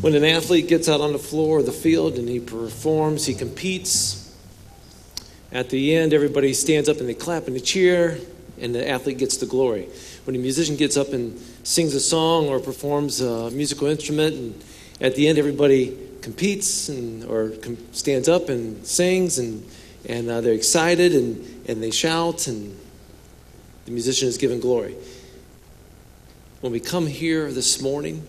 When an athlete gets out on the floor of the field and he performs, he competes, at the end, everybody stands up and they clap and they cheer, and the athlete gets the glory. When a musician gets up and sings a song or performs a musical instrument, and at the end, everybody competes and, or stands up and sings, and, and uh, they're excited and, and they shout, and the musician is given glory. When we come here this morning,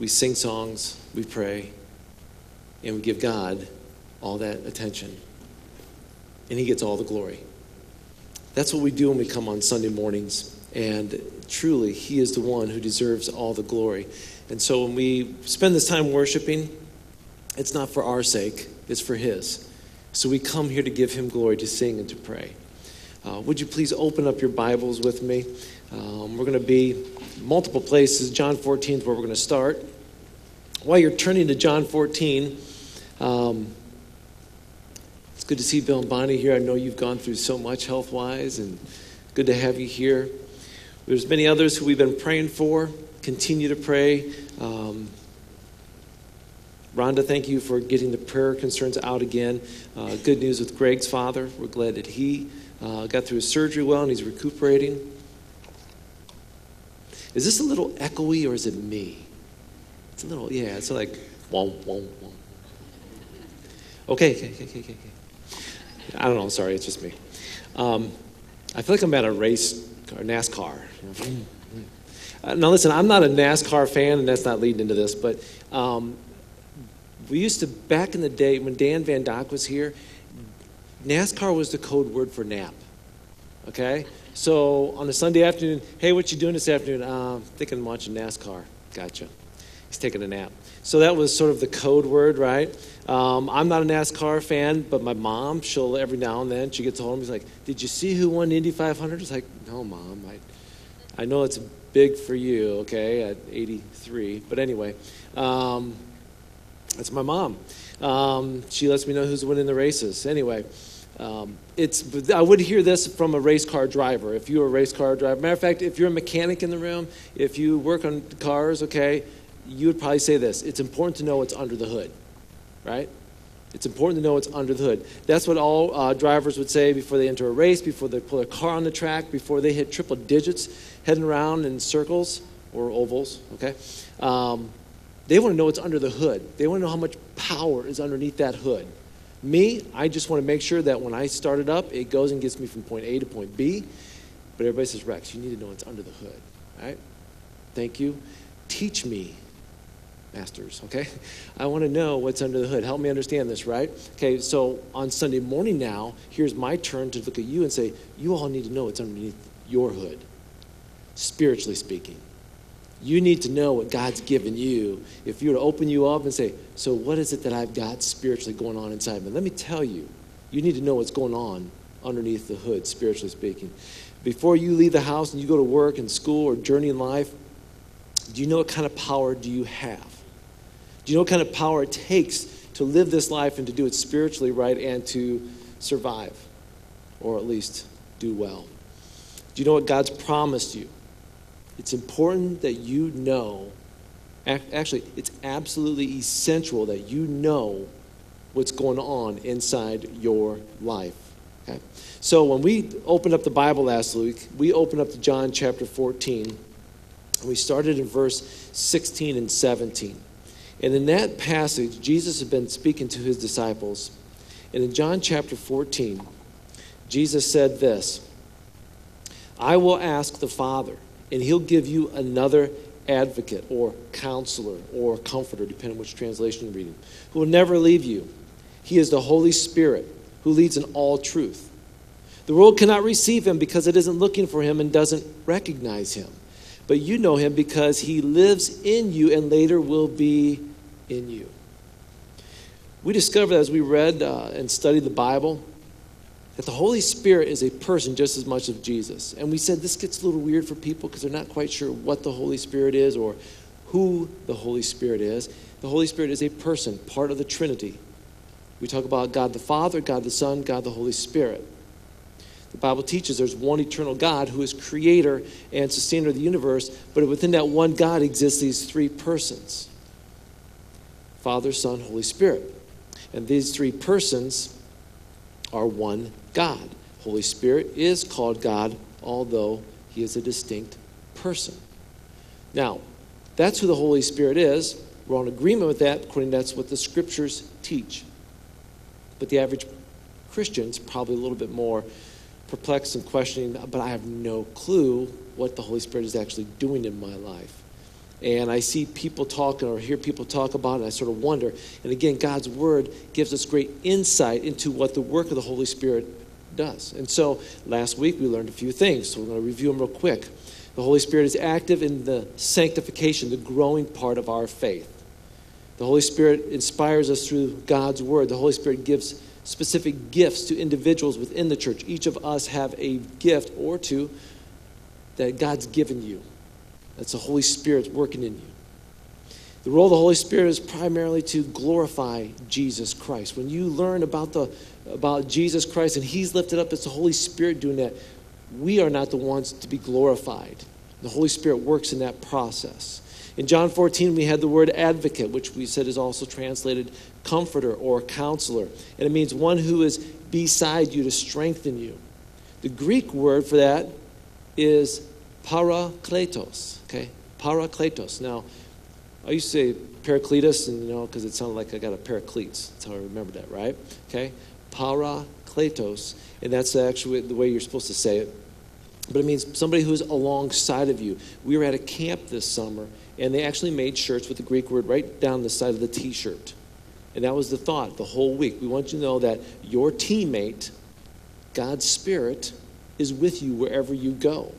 we sing songs, we pray, and we give God all that attention. And He gets all the glory. That's what we do when we come on Sunday mornings. And truly, He is the one who deserves all the glory. And so when we spend this time worshiping, it's not for our sake, it's for His. So we come here to give Him glory, to sing, and to pray. Uh, would you please open up your Bibles with me? Um, we're going to be multiple places. John 14 is where we're going to start. While you're turning to John 14, um, it's good to see Bill and Bonnie here. I know you've gone through so much health wise, and good to have you here. There's many others who we've been praying for. Continue to pray. Um, Rhonda, thank you for getting the prayer concerns out again. Uh, good news with Greg's father. We're glad that he uh, got through his surgery well and he's recuperating. Is this a little echoey or is it me? It's a little, yeah, it's like, whoa, whoa, whoa. Okay, okay, okay, okay, okay. I don't know, sorry, it's just me. Um, I feel like I'm at a race, or NASCAR. Uh, now, listen, I'm not a NASCAR fan, and that's not leading into this, but um, we used to, back in the day, when Dan Van Dock was here, NASCAR was the code word for nap. Okay? So on a Sunday afternoon, hey, what you doing this afternoon? Uh, thinking I'm watching NASCAR. Gotcha. He's taking a nap. So that was sort of the code word, right? Um, I'm not a NASCAR fan, but my mom, she'll every now and then, she gets home, she's like, Did you see who won Indy 500? It's like, No, mom. I, I know it's big for you, okay, at 83. But anyway, um, that's my mom. Um, she lets me know who's winning the races. Anyway, um, it's, I would hear this from a race car driver. If you're a race car driver, matter of fact, if you're a mechanic in the room, if you work on cars, okay, you would probably say this it's important to know what's under the hood, right? It's important to know what's under the hood. That's what all uh, drivers would say before they enter a race, before they pull a car on the track, before they hit triple digits, heading around in circles or ovals, okay? Um, they want to know what's under the hood. They want to know how much power is underneath that hood. Me, I just want to make sure that when I start it up, it goes and gets me from point A to point B. But everybody says, Rex, you need to know what's under the hood, right? Thank you. Teach me masters, okay? I want to know what's under the hood. Help me understand this, right? Okay, so on Sunday morning now, here's my turn to look at you and say, you all need to know what's underneath your hood, spiritually speaking. You need to know what God's given you. If you were to open you up and say, So, what is it that I've got spiritually going on inside of me? Let me tell you, you need to know what's going on underneath the hood, spiritually speaking. Before you leave the house and you go to work and school or journey in life, do you know what kind of power do you have? Do you know what kind of power it takes to live this life and to do it spiritually right and to survive? Or at least do well? Do you know what God's promised you? It's important that you know, actually, it's absolutely essential that you know what's going on inside your life. Okay? So when we opened up the Bible last week, we opened up to John chapter 14, and we started in verse 16 and 17. And in that passage, Jesus had been speaking to his disciples. And in John chapter 14, Jesus said this I will ask the Father and he'll give you another advocate or counselor or comforter, depending on which translation you're reading, who will never leave you. He is the Holy Spirit who leads in all truth. The world cannot receive him because it isn't looking for him and doesn't recognize him. But you know him because he lives in you and later will be in you. We discovered as we read uh, and studied the Bible that the Holy Spirit is a person just as much as Jesus. And we said this gets a little weird for people because they're not quite sure what the Holy Spirit is or who the Holy Spirit is. The Holy Spirit is a person, part of the Trinity. We talk about God the Father, God the Son, God the Holy Spirit. The Bible teaches there's one eternal God who is creator and sustainer of the universe, but within that one God exists these three persons. Father, Son, Holy Spirit. And these three persons are one God. Holy Spirit is called God, although he is a distinct person. Now, that's who the Holy Spirit is. We're all in agreement with that, according to that's what the scriptures teach. But the average Christian's probably a little bit more perplexed and questioning, but I have no clue what the Holy Spirit is actually doing in my life. And I see people talking or hear people talk about it, and I sort of wonder. And again, God's Word gives us great insight into what the work of the Holy Spirit does. And so last week we learned a few things, so we're going to review them real quick. The Holy Spirit is active in the sanctification, the growing part of our faith. The Holy Spirit inspires us through God's Word. The Holy Spirit gives specific gifts to individuals within the church. Each of us have a gift or two that God's given you. That's the Holy Spirit working in you. The role of the Holy Spirit is primarily to glorify Jesus Christ. When you learn about, the, about Jesus Christ and He's lifted up, it's the Holy Spirit doing that. We are not the ones to be glorified. The Holy Spirit works in that process. In John 14, we had the word advocate, which we said is also translated comforter or counselor. And it means one who is beside you to strengthen you. The Greek word for that is parakletos. Okay? Parakletos. Now, I used to say Paracletus, and you know, because it sounded like I got a cleats. That's how I remember that, right? Okay? Parakletos. And that's actually the way you're supposed to say it. But it means somebody who's alongside of you. We were at a camp this summer, and they actually made shirts with the Greek word right down the side of the t shirt. And that was the thought the whole week. We want you to know that your teammate, God's Spirit, is with you wherever you go.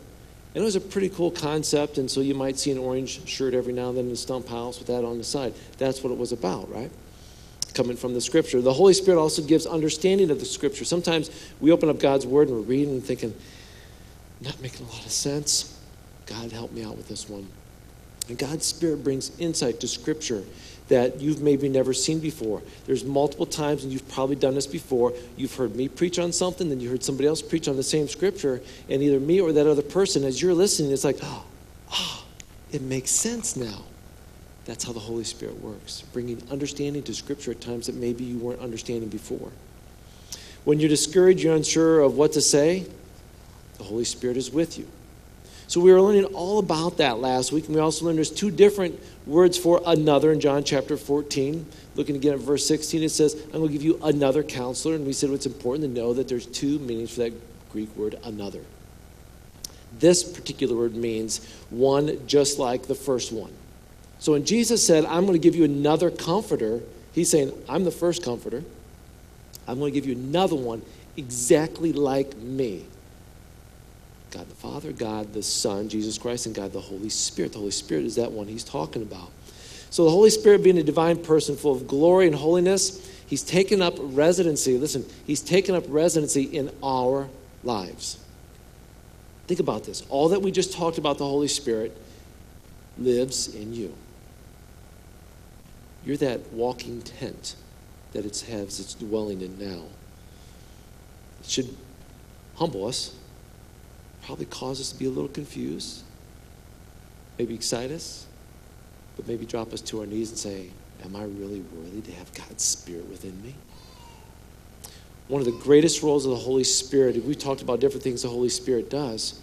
And it was a pretty cool concept, and so you might see an orange shirt every now and then in the stump house with that on the side. That's what it was about, right? Coming from the scripture. The Holy Spirit also gives understanding of the scripture. Sometimes we open up God's word and we're reading and thinking, not making a lot of sense. God, help me out with this one. And God's Spirit brings insight to scripture that you've maybe never seen before. There's multiple times, and you've probably done this before. You've heard me preach on something, then you heard somebody else preach on the same scripture, and either me or that other person, as you're listening, it's like, oh, oh it makes sense now. That's how the Holy Spirit works, bringing understanding to scripture at times that maybe you weren't understanding before. When you're discouraged, you're unsure of what to say, the Holy Spirit is with you. So we were learning all about that last week, and we also learned there's two different words for another in John chapter 14. Looking again at verse 16, it says, I'm going to give you another counselor. And we said it's important to know that there's two meanings for that Greek word, another. This particular word means one just like the first one. So when Jesus said, I'm going to give you another comforter, he's saying, I'm the first comforter. I'm going to give you another one exactly like me. God the Father, God the Son, Jesus Christ, and God the Holy Spirit. The Holy Spirit is that one he's talking about. So the Holy Spirit being a divine person full of glory and holiness, he's taken up residency. Listen, he's taken up residency in our lives. Think about this. All that we just talked about the Holy Spirit lives in you. You're that walking tent that it has its dwelling in now. It should humble us probably cause us to be a little confused, maybe excite us, but maybe drop us to our knees and say, Am I really worthy to have God's Spirit within me? One of the greatest roles of the Holy Spirit, We've talked about different things the Holy Spirit does,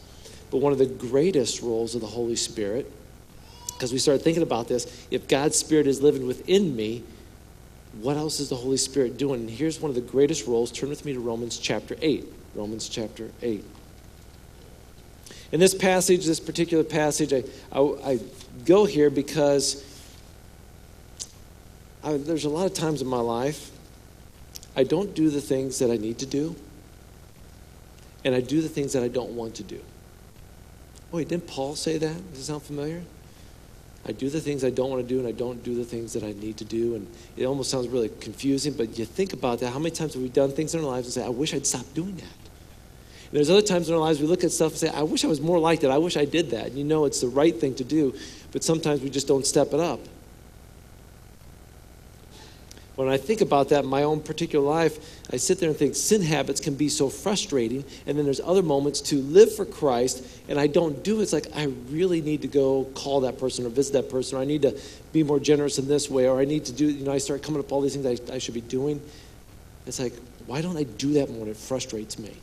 but one of the greatest roles of the Holy Spirit, because we started thinking about this, if God's Spirit is living within me, what else is the Holy Spirit doing? And here's one of the greatest roles. Turn with me to Romans chapter 8. Romans chapter 8. In this passage, this particular passage, I, I, I go here because I, there's a lot of times in my life I don't do the things that I need to do, and I do the things that I don't want to do. Wait, didn't Paul say that? Does it sound familiar? I do the things I don't want to do, and I don't do the things that I need to do. And it almost sounds really confusing, but you think about that. How many times have we done things in our lives and say, I wish I'd stopped doing that? And there's other times in our lives we look at stuff and say, I wish I was more like that. I wish I did that. And you know it's the right thing to do, but sometimes we just don't step it up. When I think about that in my own particular life, I sit there and think sin habits can be so frustrating. And then there's other moments to live for Christ, and I don't do it. It's like I really need to go call that person or visit that person, or I need to be more generous in this way, or I need to do, you know, I start coming up all these things I, I should be doing. It's like, why don't I do that more? It frustrates me.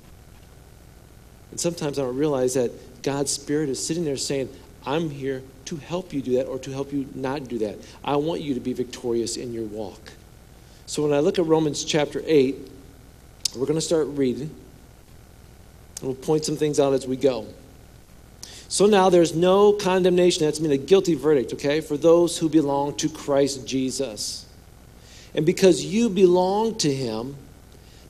And sometimes I don't realize that God's Spirit is sitting there saying, I'm here to help you do that or to help you not do that. I want you to be victorious in your walk. So when I look at Romans chapter 8, we're going to start reading. And we'll point some things out as we go. So now there's no condemnation. That's mean a guilty verdict, okay, for those who belong to Christ Jesus. And because you belong to him,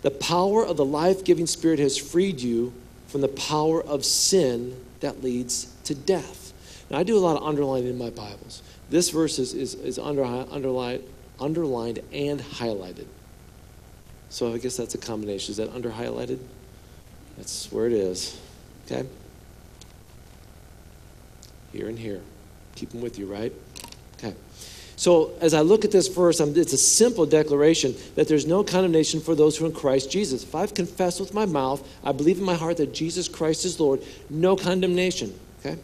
the power of the life giving Spirit has freed you from the power of sin that leads to death. Now, I do a lot of underlining in my Bibles. This verse is, is, is under, underlined, underlined and highlighted. So I guess that's a combination. Is that under highlighted? That's where it is. Okay? Here and here. Keep them with you, right? Okay. So as I look at this verse, I'm, it's a simple declaration that there's no condemnation for those who are in Christ Jesus. If I've confessed with my mouth, I believe in my heart that Jesus Christ is Lord, no condemnation. Okay?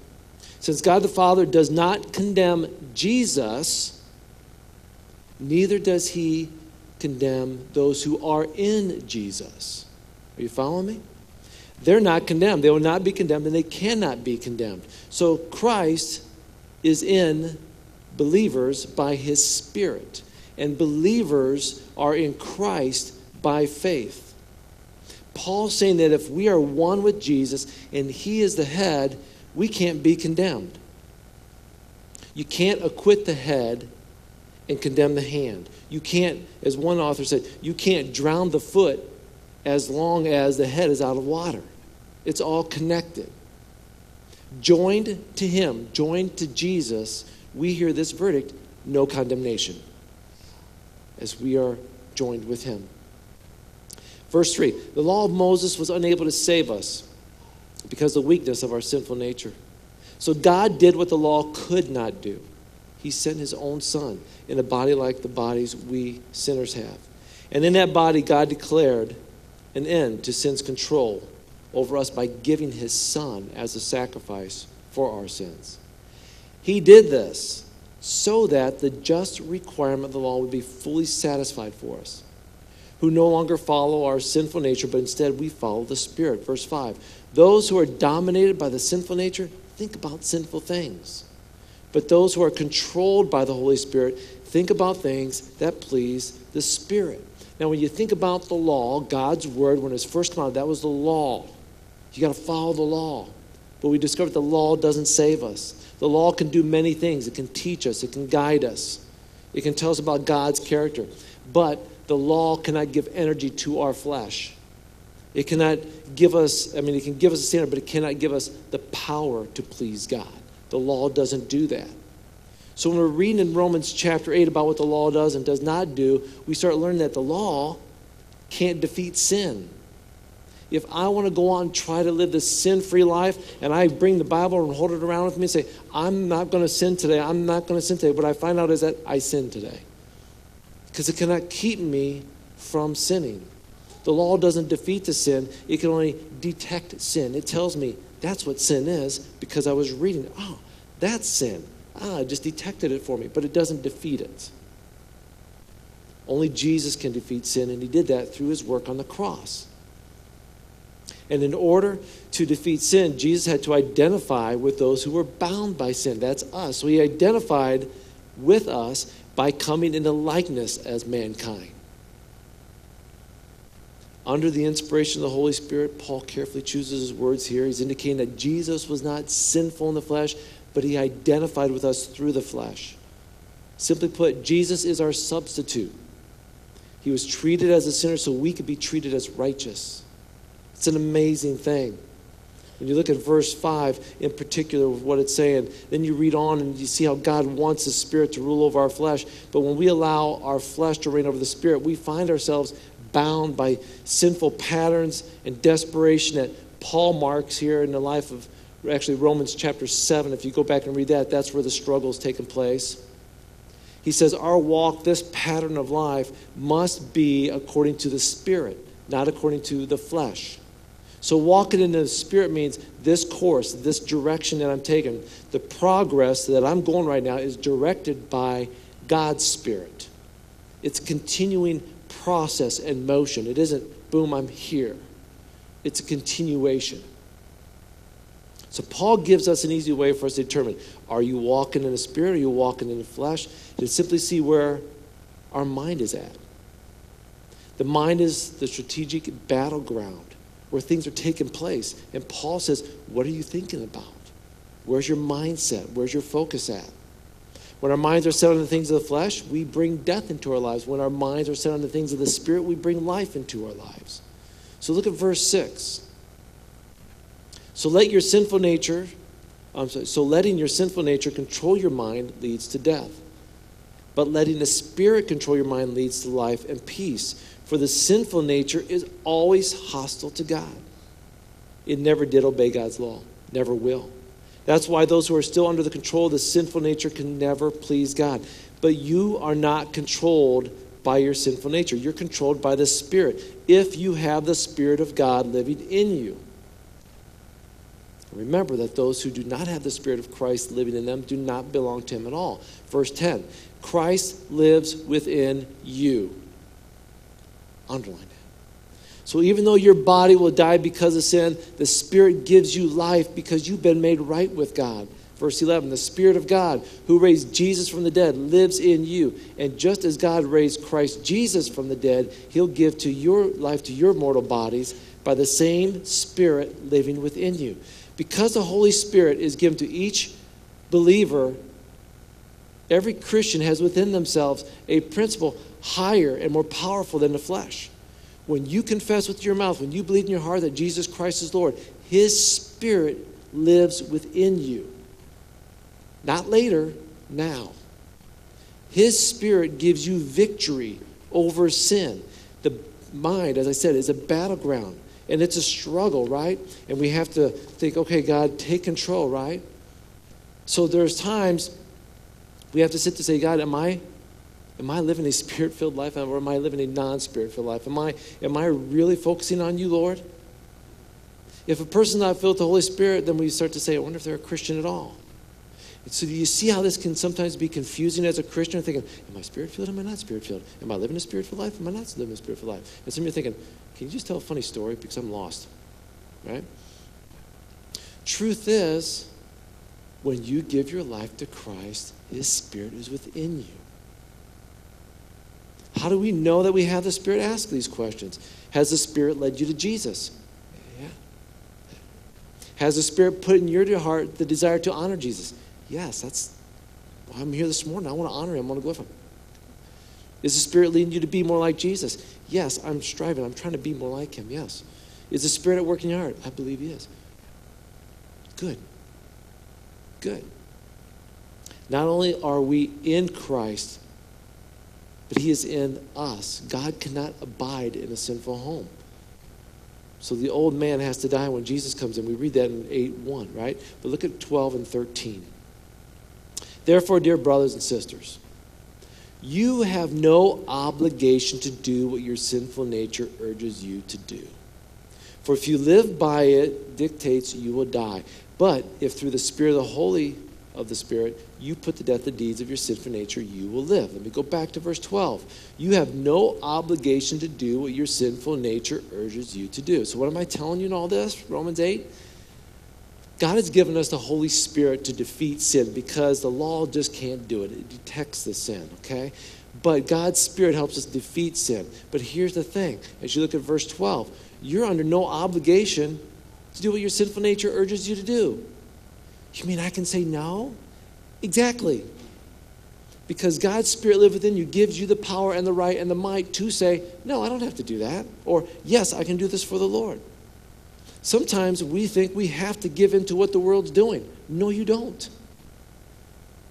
Since God the Father does not condemn Jesus, neither does he condemn those who are in Jesus. Are you following me? They're not condemned. They will not be condemned, and they cannot be condemned. So Christ is in believers by his Spirit, and believers are in Christ by faith. Paul's saying that if we are one with Jesus and he is the head, we can't be condemned. You can't acquit the head and condemn the hand. You can't, as one author said, you can't drown the foot as long as the head is out of water. It's all connected. Joined to Him, joined to Jesus, we hear this verdict no condemnation as we are joined with Him. Verse 3 The law of Moses was unable to save us because of the weakness of our sinful nature. So God did what the law could not do. He sent his own son in a body like the bodies we sinners have. And in that body, God declared an end to sin's control over us by giving his son as a sacrifice for our sins. He did this so that the just requirement of the law would be fully satisfied for us, who no longer follow our sinful nature, but instead we follow the Spirit. Verse 5 Those who are dominated by the sinful nature think about sinful things. But those who are controlled by the Holy Spirit think about things that please the Spirit. Now, when you think about the law, God's word, when it was first come out, that was the law. You got to follow the law. But we discovered the law doesn't save us. The law can do many things. It can teach us, it can guide us, it can tell us about God's character. But the law cannot give energy to our flesh. It cannot give us, I mean, it can give us a standard, but it cannot give us the power to please God. The law doesn't do that. So when we're reading in Romans chapter 8 about what the law does and does not do, we start learning that the law can't defeat sin. If I want to go on and try to live this sin free life, and I bring the Bible and hold it around with me and say, I'm not going to sin today, I'm not going to sin today, what I find out is that I sin today. Because it cannot keep me from sinning. The law doesn't defeat the sin, it can only detect sin. It tells me that's what sin is because I was reading, oh, that's sin. Ah, I just detected it for me, but it doesn't defeat it. Only Jesus can defeat sin, and he did that through his work on the cross. And in order to defeat sin, Jesus had to identify with those who were bound by sin. That's us. So he identified with us by coming into likeness as mankind. Under the inspiration of the Holy Spirit, Paul carefully chooses his words here. He's indicating that Jesus was not sinful in the flesh, but he identified with us through the flesh. Simply put, Jesus is our substitute. He was treated as a sinner so we could be treated as righteous. It's an amazing thing. When you look at verse 5 in particular, what it's saying, then you read on and you see how God wants the Spirit to rule over our flesh. But when we allow our flesh to reign over the Spirit, we find ourselves bound by sinful patterns and desperation that Paul marks here in the life of actually Romans chapter 7. If you go back and read that, that's where the struggle is taking place. He says our walk, this pattern of life, must be according to the Spirit, not according to the flesh. So, walking in the Spirit means this course, this direction that I'm taking, the progress that I'm going right now is directed by God's Spirit. It's continuing process and motion. It isn't, boom, I'm here. It's a continuation. So, Paul gives us an easy way for us to determine are you walking in the Spirit? Are you walking in the flesh? To simply see where our mind is at. The mind is the strategic battleground where things are taking place. And Paul says, What are you thinking about? Where's your mindset? Where's your focus at? When our minds are set on the things of the flesh, we bring death into our lives. When our minds are set on the things of the Spirit, we bring life into our lives. So look at verse 6. So let your sinful nature, I'm sorry, so letting your sinful nature control your mind leads to death. But letting the Spirit control your mind leads to life and peace. For the sinful nature is always hostile to God. It never did obey God's law, never will. That's why those who are still under the control of the sinful nature can never please God. But you are not controlled by your sinful nature. You're controlled by the Spirit if you have the Spirit of God living in you. Remember that those who do not have the Spirit of Christ living in them do not belong to Him at all. Verse 10 Christ lives within you. Underline that. So even though your body will die because of sin, the Spirit gives you life because you've been made right with God. Verse 11 The Spirit of God, who raised Jesus from the dead, lives in you. And just as God raised Christ Jesus from the dead, He'll give to your life to your mortal bodies by the same Spirit living within you. Because the Holy Spirit is given to each believer, every Christian has within themselves a principle higher and more powerful than the flesh. When you confess with your mouth, when you believe in your heart that Jesus Christ is Lord, His Spirit lives within you. Not later, now. His Spirit gives you victory over sin. The mind, as I said, is a battleground and it's a struggle, right? And we have to think, okay, God, take control, right? So there's times we have to sit to say, God, am I Am I living a spirit filled life or am I living a non spirit filled life? Am I, am I really focusing on you, Lord? If a person's not filled with the Holy Spirit, then we start to say, I wonder if they're a Christian at all. And so do you see how this can sometimes be confusing as a Christian? Thinking, am I spirit filled? Am I not spirit filled? Am I living a spirit filled life? Am I not living a spirit filled life? And some of you are thinking, can you just tell a funny story because I'm lost? Right? Truth is, when you give your life to Christ, His Spirit is within you. How do we know that we have the Spirit? Ask these questions. Has the Spirit led you to Jesus? Yeah. Has the Spirit put in your heart the desire to honor Jesus? Yes, that's why I'm here this morning. I want to honor Him. I want to glorify Him. Is the Spirit leading you to be more like Jesus? Yes, I'm striving. I'm trying to be more like Him. Yes. Is the Spirit at work in your heart? I believe He is. Good. Good. Not only are we in Christ, but He is in us. God cannot abide in a sinful home. So the old man has to die when Jesus comes in. We read that in 8 1, right? But look at 12 and 13. Therefore, dear brothers and sisters, you have no obligation to do what your sinful nature urges you to do. For if you live by it, dictates you will die. But if through the Spirit of the Holy of the Spirit, you put to death the deeds of your sinful nature, you will live. Let me go back to verse 12. You have no obligation to do what your sinful nature urges you to do. So, what am I telling you in all this? Romans 8? God has given us the Holy Spirit to defeat sin because the law just can't do it. It detects the sin, okay? But God's Spirit helps us defeat sin. But here's the thing as you look at verse 12, you're under no obligation to do what your sinful nature urges you to do. You mean I can say no? Exactly. Because God's Spirit lives within you, gives you the power and the right and the might to say, no, I don't have to do that. Or, yes, I can do this for the Lord. Sometimes we think we have to give in to what the world's doing. No, you don't.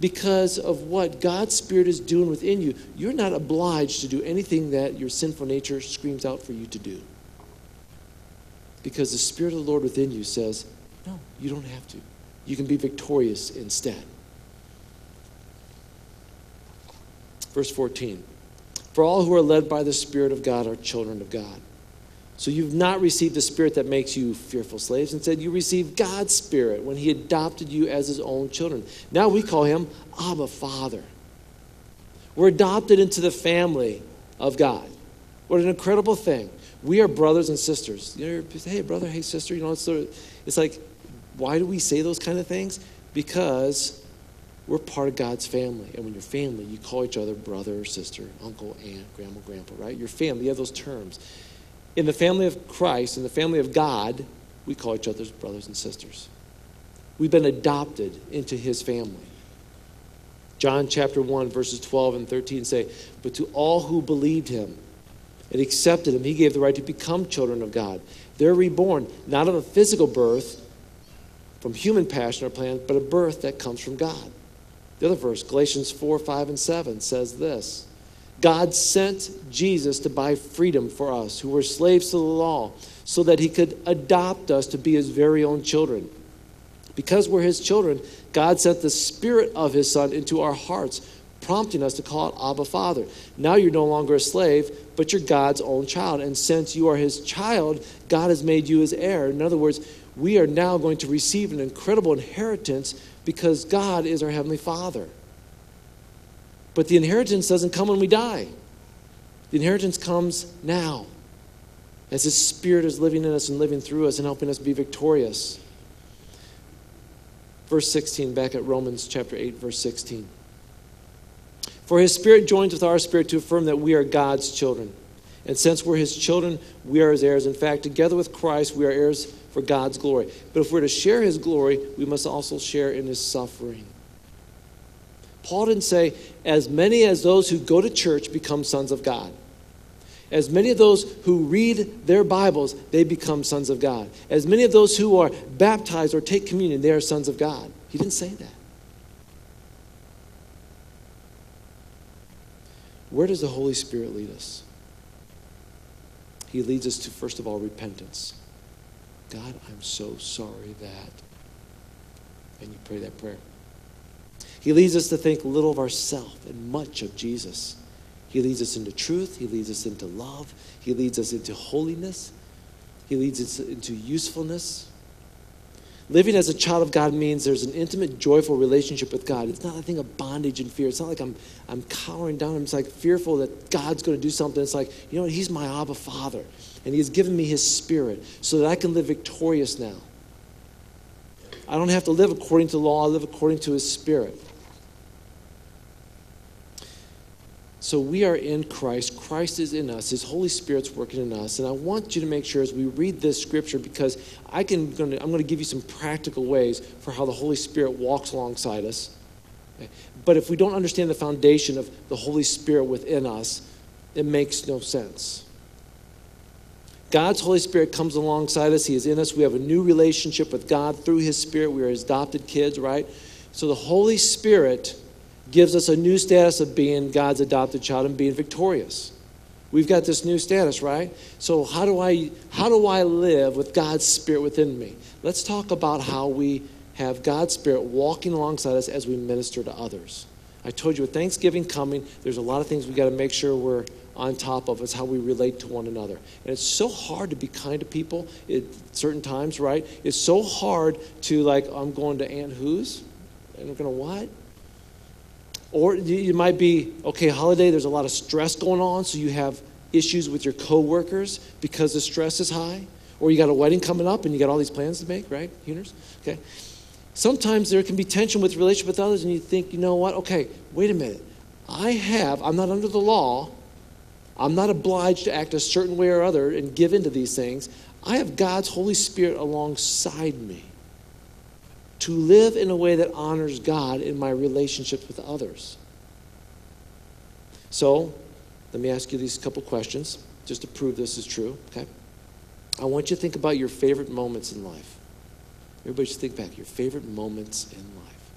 Because of what God's Spirit is doing within you, you're not obliged to do anything that your sinful nature screams out for you to do. Because the Spirit of the Lord within you says, no, you don't have to. You can be victorious instead. Verse 14 For all who are led by the Spirit of God are children of God. So you've not received the Spirit that makes you fearful slaves. Instead, you received God's Spirit when He adopted you as His own children. Now we call Him Abba Father. We're adopted into the family of God. What an incredible thing. We are brothers and sisters. You know, hey, brother, hey, sister. You know, it's, it's like, why do we say those kind of things? Because we're part of God's family. And when you're family, you call each other brother sister, uncle, aunt, grandma, grandpa, right? Your family, you have those terms. In the family of Christ, in the family of God, we call each other brothers and sisters. We've been adopted into his family. John chapter 1, verses 12 and 13 say, But to all who believed him and accepted him, he gave the right to become children of God. They're reborn, not of a physical birth from human passion or plan, but a birth that comes from God. The other verse, Galatians 4, 5, and 7, says this God sent Jesus to buy freedom for us who were slaves to the law so that he could adopt us to be his very own children. Because we're his children, God sent the Spirit of his Son into our hearts, prompting us to call it Abba Father. Now you're no longer a slave, but you're God's own child. And since you are his child, God has made you his heir. In other words, we are now going to receive an incredible inheritance because God is our Heavenly Father. But the inheritance doesn't come when we die, the inheritance comes now as His Spirit is living in us and living through us and helping us be victorious. Verse 16, back at Romans chapter 8, verse 16. For His Spirit joins with our spirit to affirm that we are God's children. And since we're His children, we are His heirs. In fact, together with Christ, we are heirs for God's glory. But if we're to share His glory, we must also share in His suffering. Paul didn't say, as many as those who go to church become sons of God. As many of those who read their Bibles, they become sons of God. As many of those who are baptized or take communion, they are sons of God. He didn't say that. Where does the Holy Spirit lead us? He leads us to, first of all, repentance. God, I'm so sorry that. And you pray that prayer. He leads us to think little of ourselves and much of Jesus. He leads us into truth. He leads us into love. He leads us into holiness. He leads us into usefulness. Living as a child of God means there's an intimate, joyful relationship with God. It's not a thing of bondage and fear. It's not like I'm, I'm cowering down. I'm just like fearful that God's going to do something. It's like, you know what? He's my Abba Father. And He has given me His Spirit so that I can live victorious now. I don't have to live according to law, I live according to His Spirit. So we are in Christ. Christ is in us. His Holy Spirit's working in us. And I want you to make sure as we read this scripture, because I can, I'm going to give you some practical ways for how the Holy Spirit walks alongside us. But if we don't understand the foundation of the Holy Spirit within us, it makes no sense. God's Holy Spirit comes alongside us. He is in us. We have a new relationship with God through His Spirit. We are His adopted kids, right? So the Holy Spirit gives us a new status of being God's adopted child and being victorious. We've got this new status, right? So how do I how do I live with God's spirit within me? Let's talk about how we have God's spirit walking alongside us as we minister to others. I told you with Thanksgiving coming, there's a lot of things we got to make sure we're on top of. It's how we relate to one another. And it's so hard to be kind to people at certain times, right? It's so hard to like, I'm going to Aunt Who's? And I'm going to what? Or you might be, okay, holiday, there's a lot of stress going on, so you have issues with your coworkers because the stress is high. Or you got a wedding coming up and you got all these plans to make, right, Huners? Okay. Sometimes there can be tension with relationship with others, and you think, you know what? Okay, wait a minute. I have, I'm not under the law. I'm not obliged to act a certain way or other and give into these things. I have God's Holy Spirit alongside me to live in a way that honors God in my relationships with others. So, let me ask you these couple questions just to prove this is true, okay? I want you to think about your favorite moments in life. Everybody just think back your favorite moments in life.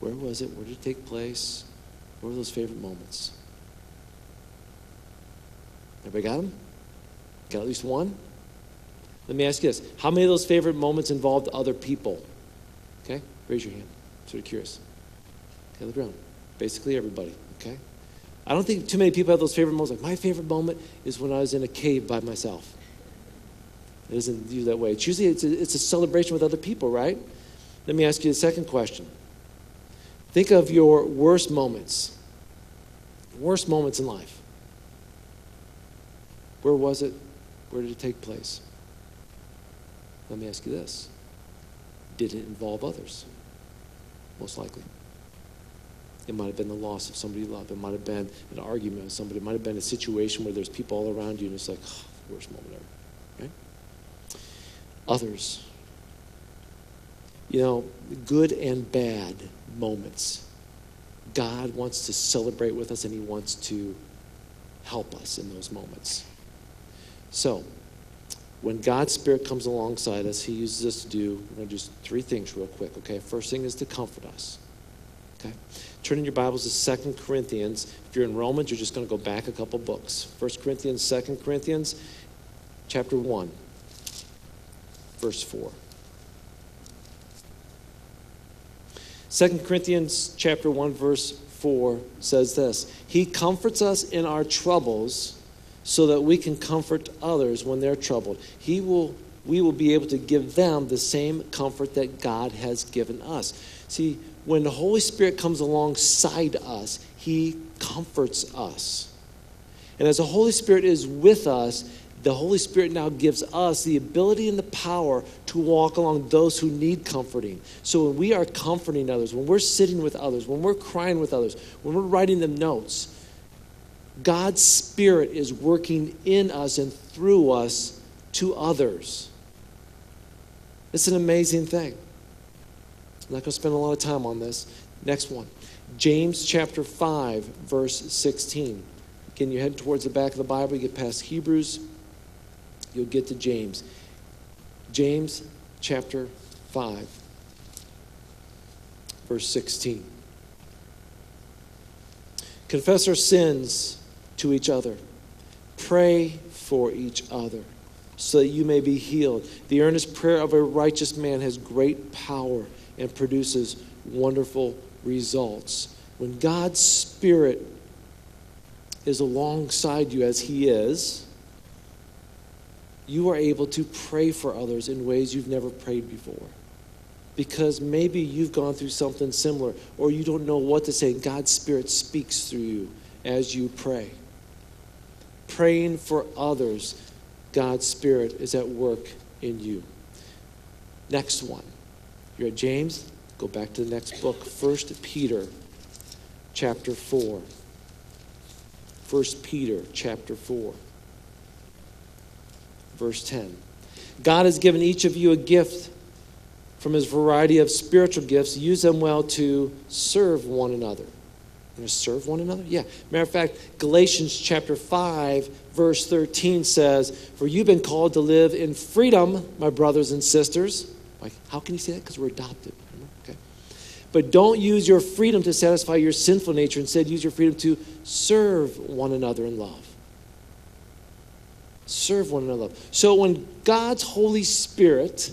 Where was it? Where did it take place? What were those favorite moments? Everybody got them? Got at least one? Let me ask you this. How many of those favorite moments involved other people? Okay? Raise your hand. Sort of curious. Okay, look around. Basically everybody. Okay? I don't think too many people have those favorite moments. Like, my favorite moment is when I was in a cave by myself. It isn't usually that way. It's usually it's a, it's a celebration with other people, right? Let me ask you the second question. Think of your worst moments. Worst moments in life. Where was it? Where did it take place? Let me ask you this Did it involve others? Most likely. It might have been the loss of somebody you love. It might have been an argument with somebody. It might have been a situation where there's people all around you and it's like, oh, worst moment ever. Right? Others. You know, good and bad moments. God wants to celebrate with us and He wants to help us in those moments. So, when God's Spirit comes alongside us, He uses us to do, we're going to do three things real quick, okay? First thing is to comfort us, okay? Turn in your Bibles to Second Corinthians. If you're in Romans, you're just going to go back a couple books. First Corinthians, Second Corinthians, chapter 1, verse 4. 2 Corinthians chapter 1 verse 4 says this. He comforts us in our troubles so that we can comfort others when they're troubled. He will we will be able to give them the same comfort that God has given us. See, when the Holy Spirit comes alongside us, he comforts us. And as the Holy Spirit is with us, the Holy Spirit now gives us the ability and the power to walk along those who need comforting. So when we are comforting others, when we're sitting with others, when we're crying with others, when we're writing them notes, God's Spirit is working in us and through us to others. It's an amazing thing. I'm not going to spend a lot of time on this. Next one James chapter 5, verse 16. Again, you head towards the back of the Bible, you get past Hebrews, you'll get to James. James chapter 5, verse 16. Confess our sins to each other. Pray for each other so that you may be healed. The earnest prayer of a righteous man has great power and produces wonderful results. When God's Spirit is alongside you as He is, you are able to pray for others in ways you've never prayed before. Because maybe you've gone through something similar, or you don't know what to say. God's Spirit speaks through you as you pray. Praying for others, God's Spirit is at work in you. Next one. You're at James, go back to the next book, 1 Peter chapter 4. 1 Peter chapter 4 verse 10. God has given each of you a gift from his variety of spiritual gifts. Use them well to serve one another. You serve one another? Yeah. Matter of fact, Galatians chapter 5, verse 13 says, For you've been called to live in freedom, my brothers and sisters. Like, how can you say that? Because we're adopted. Okay. But don't use your freedom to satisfy your sinful nature. Instead, use your freedom to serve one another in love. Serve one another. So when God's Holy Spirit,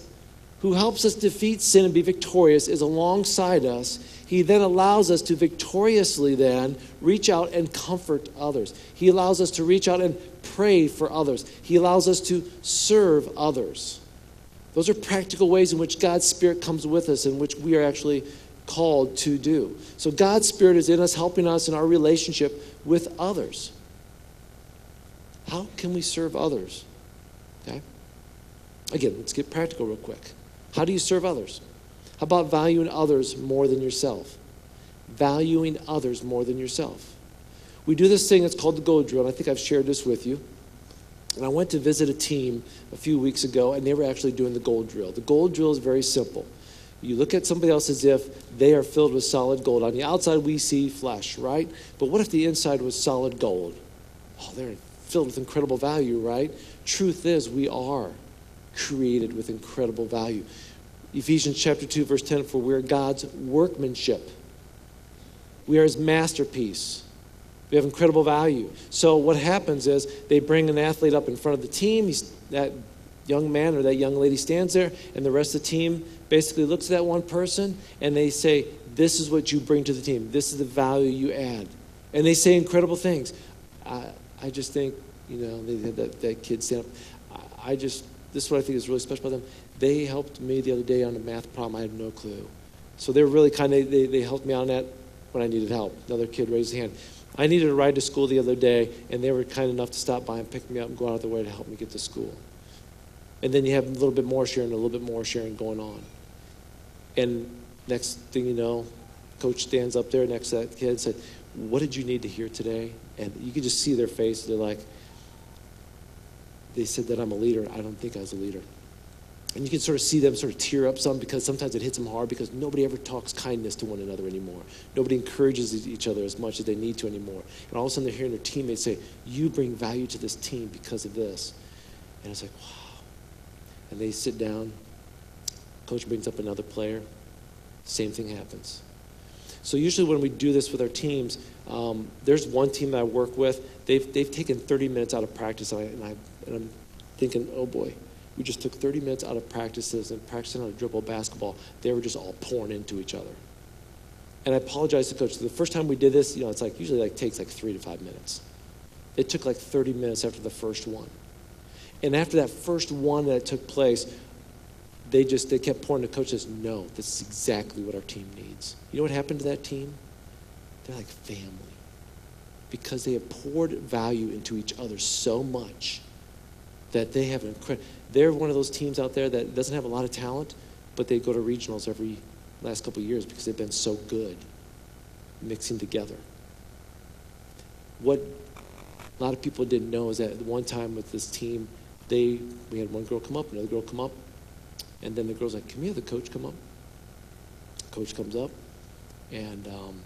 who helps us defeat sin and be victorious, is alongside us, he then allows us to victoriously then reach out and comfort others. He allows us to reach out and pray for others. He allows us to serve others. Those are practical ways in which God's Spirit comes with us, in which we are actually called to do. So God's Spirit is in us, helping us in our relationship with others. How can we serve others? Okay? Again, let's get practical real quick. How do you serve others? How about valuing others more than yourself? Valuing others more than yourself. We do this thing that's called the gold drill, and I think I've shared this with you. And I went to visit a team a few weeks ago, and they were actually doing the gold drill. The gold drill is very simple. You look at somebody else as if they are filled with solid gold. On the outside, we see flesh, right? But what if the inside was solid gold? Oh, they're filled with incredible value, right? Truth is, we are created with incredible value. Ephesians chapter 2, verse 10 For we're God's workmanship, we are his masterpiece. We have incredible value. So what happens is they bring an athlete up in front of the team. He's, that young man or that young lady stands there, and the rest of the team basically looks at that one person and they say, This is what you bring to the team. This is the value you add. And they say incredible things. I, I just think, you know, they had that, that kid stand up. I, I just, this is what I think is really special about them. They helped me the other day on a math problem. I had no clue. So they were really kind of, they, they helped me on that when I needed help. Another kid raised his hand. I needed a ride to school the other day, and they were kind enough to stop by and pick me up and go out of their way to help me get to school. And then you have a little bit more sharing, a little bit more sharing going on. And next thing you know, coach stands up there next to that kid and said, What did you need to hear today? And you can just see their face. They're like, They said that I'm a leader. I don't think I was a leader. And you can sort of see them sort of tear up some because sometimes it hits them hard because nobody ever talks kindness to one another anymore. Nobody encourages each other as much as they need to anymore. And all of a sudden they're hearing their teammates say, You bring value to this team because of this. And it's like, wow. And they sit down. Coach brings up another player. Same thing happens. So usually when we do this with our teams, um, there's one team that I work with. They've, they've taken 30 minutes out of practice, and, I, and, I, and I'm thinking, oh boy, we just took 30 minutes out of practices and practicing how to dribble basketball. They were just all pouring into each other. And I apologize to coach. The first time we did this, you know, it's like usually like takes like three to five minutes. It took like 30 minutes after the first one. And after that first one that took place, they just they kept pouring. The coach says, "No, this is exactly what our team needs." You know what happened to that team? They're like family because they have poured value into each other so much that they have an incredible. They're one of those teams out there that doesn't have a lot of talent, but they go to regionals every last couple years because they've been so good mixing together. What a lot of people didn't know is that at one time with this team, they we had one girl come up, another girl come up, and then the girl's like, "Can we have the coach come up?" Coach comes up, and um,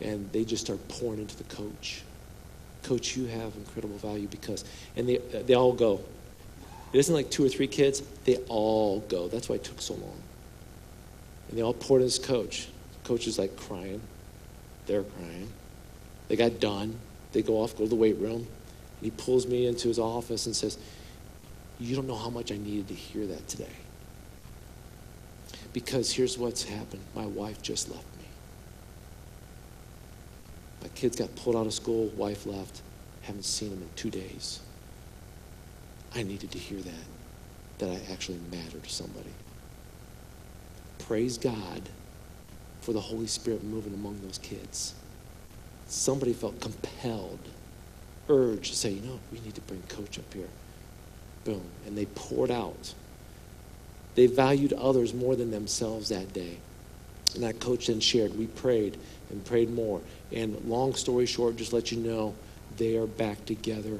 and they just start pouring into the coach. Coach, you have incredible value because, and they uh, they all go. It isn't like two or three kids; they all go. That's why it took so long. And they all poured into this coach. coach is like crying. They're crying. They got done. They go off, go to the weight room. And he pulls me into his office and says, You don't know how much I needed to hear that today. Because here's what's happened my wife just left. My kids got pulled out of school, wife left, haven't seen them in two days. I needed to hear that, that I actually matter to somebody. Praise God for the Holy Spirit moving among those kids. Somebody felt compelled, urged to say, you know, we need to bring Coach up here. Boom. And they poured out. They valued others more than themselves that day. And that coach then shared. We prayed and prayed more. And long story short, just let you know, they are back together.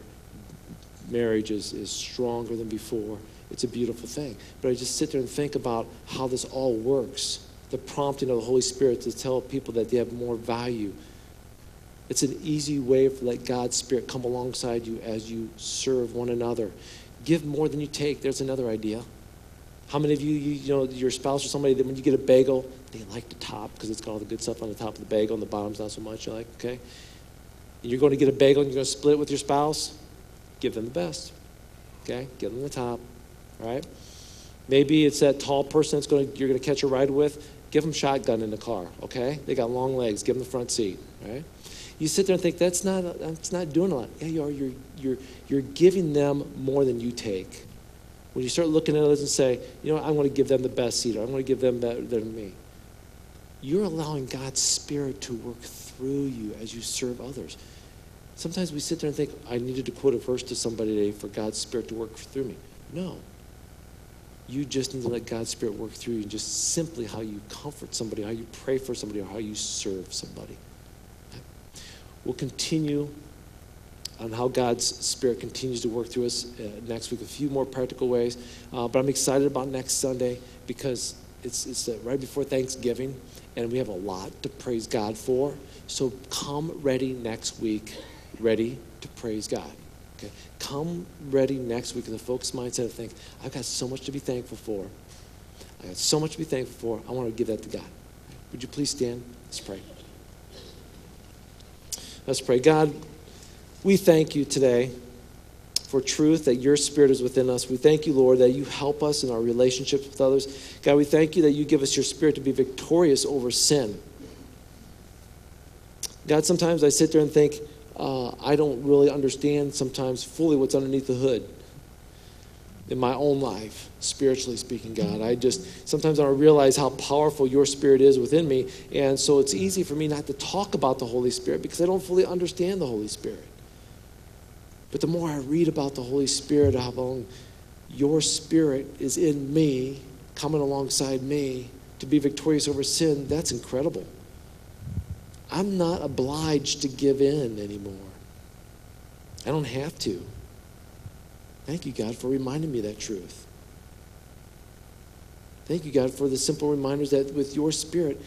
Marriage is, is stronger than before. It's a beautiful thing. But I just sit there and think about how this all works. The prompting of the Holy Spirit to tell people that they have more value. It's an easy way to let God's Spirit come alongside you as you serve one another. Give more than you take. There's another idea. How many of you, you, you know, your spouse or somebody, that when you get a bagel, they like the top because it's got all the good stuff on the top of the bagel and the bottom's not so much. You're like, okay. And you're going to get a bagel and you're going to split it with your spouse, give them the best. Okay? Give them the top. All right? Maybe it's that tall person that's going to, you're going to catch a ride with. Give them shotgun in the car. Okay? They got long legs. Give them the front seat. Right? You sit there and think that's not that's not doing a lot. Yeah, you are. You're you're you're giving them more than you take. When you start looking at others and say, you know, what, I want to give them the best seat, or I want to give them better than me. You're allowing God's Spirit to work through you as you serve others. Sometimes we sit there and think, I needed to quote a verse to somebody today for God's Spirit to work through me. No. You just need to let God's Spirit work through you and just simply how you comfort somebody, how you pray for somebody, or how you serve somebody. We'll continue on how God's Spirit continues to work through us uh, next week, a few more practical ways. Uh, but I'm excited about next Sunday because it's, it's uh, right before Thanksgiving, and we have a lot to praise God for. So come ready next week, ready to praise God. Okay? Come ready next week with a focused mindset of think, I've got so much to be thankful for. I got so much to be thankful for. I want to give that to God. Would you please stand? Let's pray. Let's pray. God, we thank you today for truth, that your spirit is within us. We thank you, Lord, that you help us in our relationships with others. God, we thank you that you give us your spirit to be victorious over sin. God, sometimes I sit there and think, uh, I don't really understand sometimes fully what's underneath the hood in my own life, spiritually speaking, God. I just sometimes I don't realize how powerful your spirit is within me. And so it's easy for me not to talk about the Holy Spirit because I don't fully understand the Holy Spirit. But the more I read about the Holy Spirit, how long your spirit is in me, coming alongside me to be victorious over sin, that's incredible. I'm not obliged to give in anymore. I don't have to. Thank you, God, for reminding me that truth. Thank you, God, for the simple reminders that with your spirit,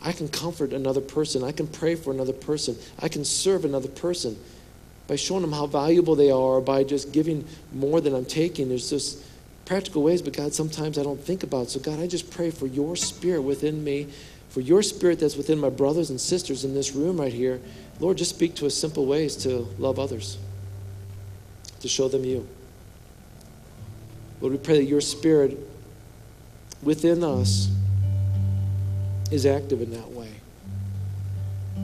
I can comfort another person. I can pray for another person. I can serve another person by showing them how valuable they are, by just giving more than I'm taking. There's just practical ways, but God, sometimes I don't think about. So, God, I just pray for your spirit within me, for your spirit that's within my brothers and sisters in this room right here. Lord, just speak to us simple ways to love others, to show them you. Lord, we pray that your spirit within us is active in that way.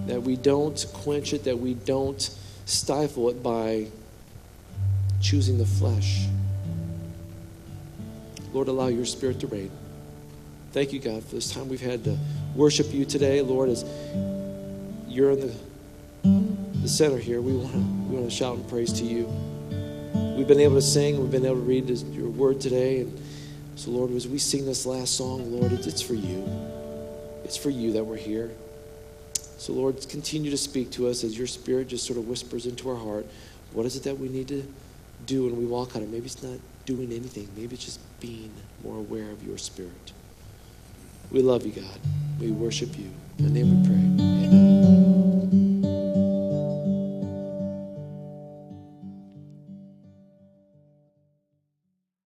That we don't quench it, that we don't stifle it by choosing the flesh. Lord, allow your spirit to reign. Thank you, God, for this time we've had to worship you today, Lord, as you're in the, the center here. We want to we want to shout and praise to you. We've been able to sing, we've been able to read your word today. And so, Lord, as we sing this last song, Lord, it's for you. It's for you that we're here. So, Lord, continue to speak to us as your spirit just sort of whispers into our heart. What is it that we need to do when we walk out? Or maybe it's not doing anything, maybe it's just being more aware of your spirit. We love you, God. We worship you. In the name we pray.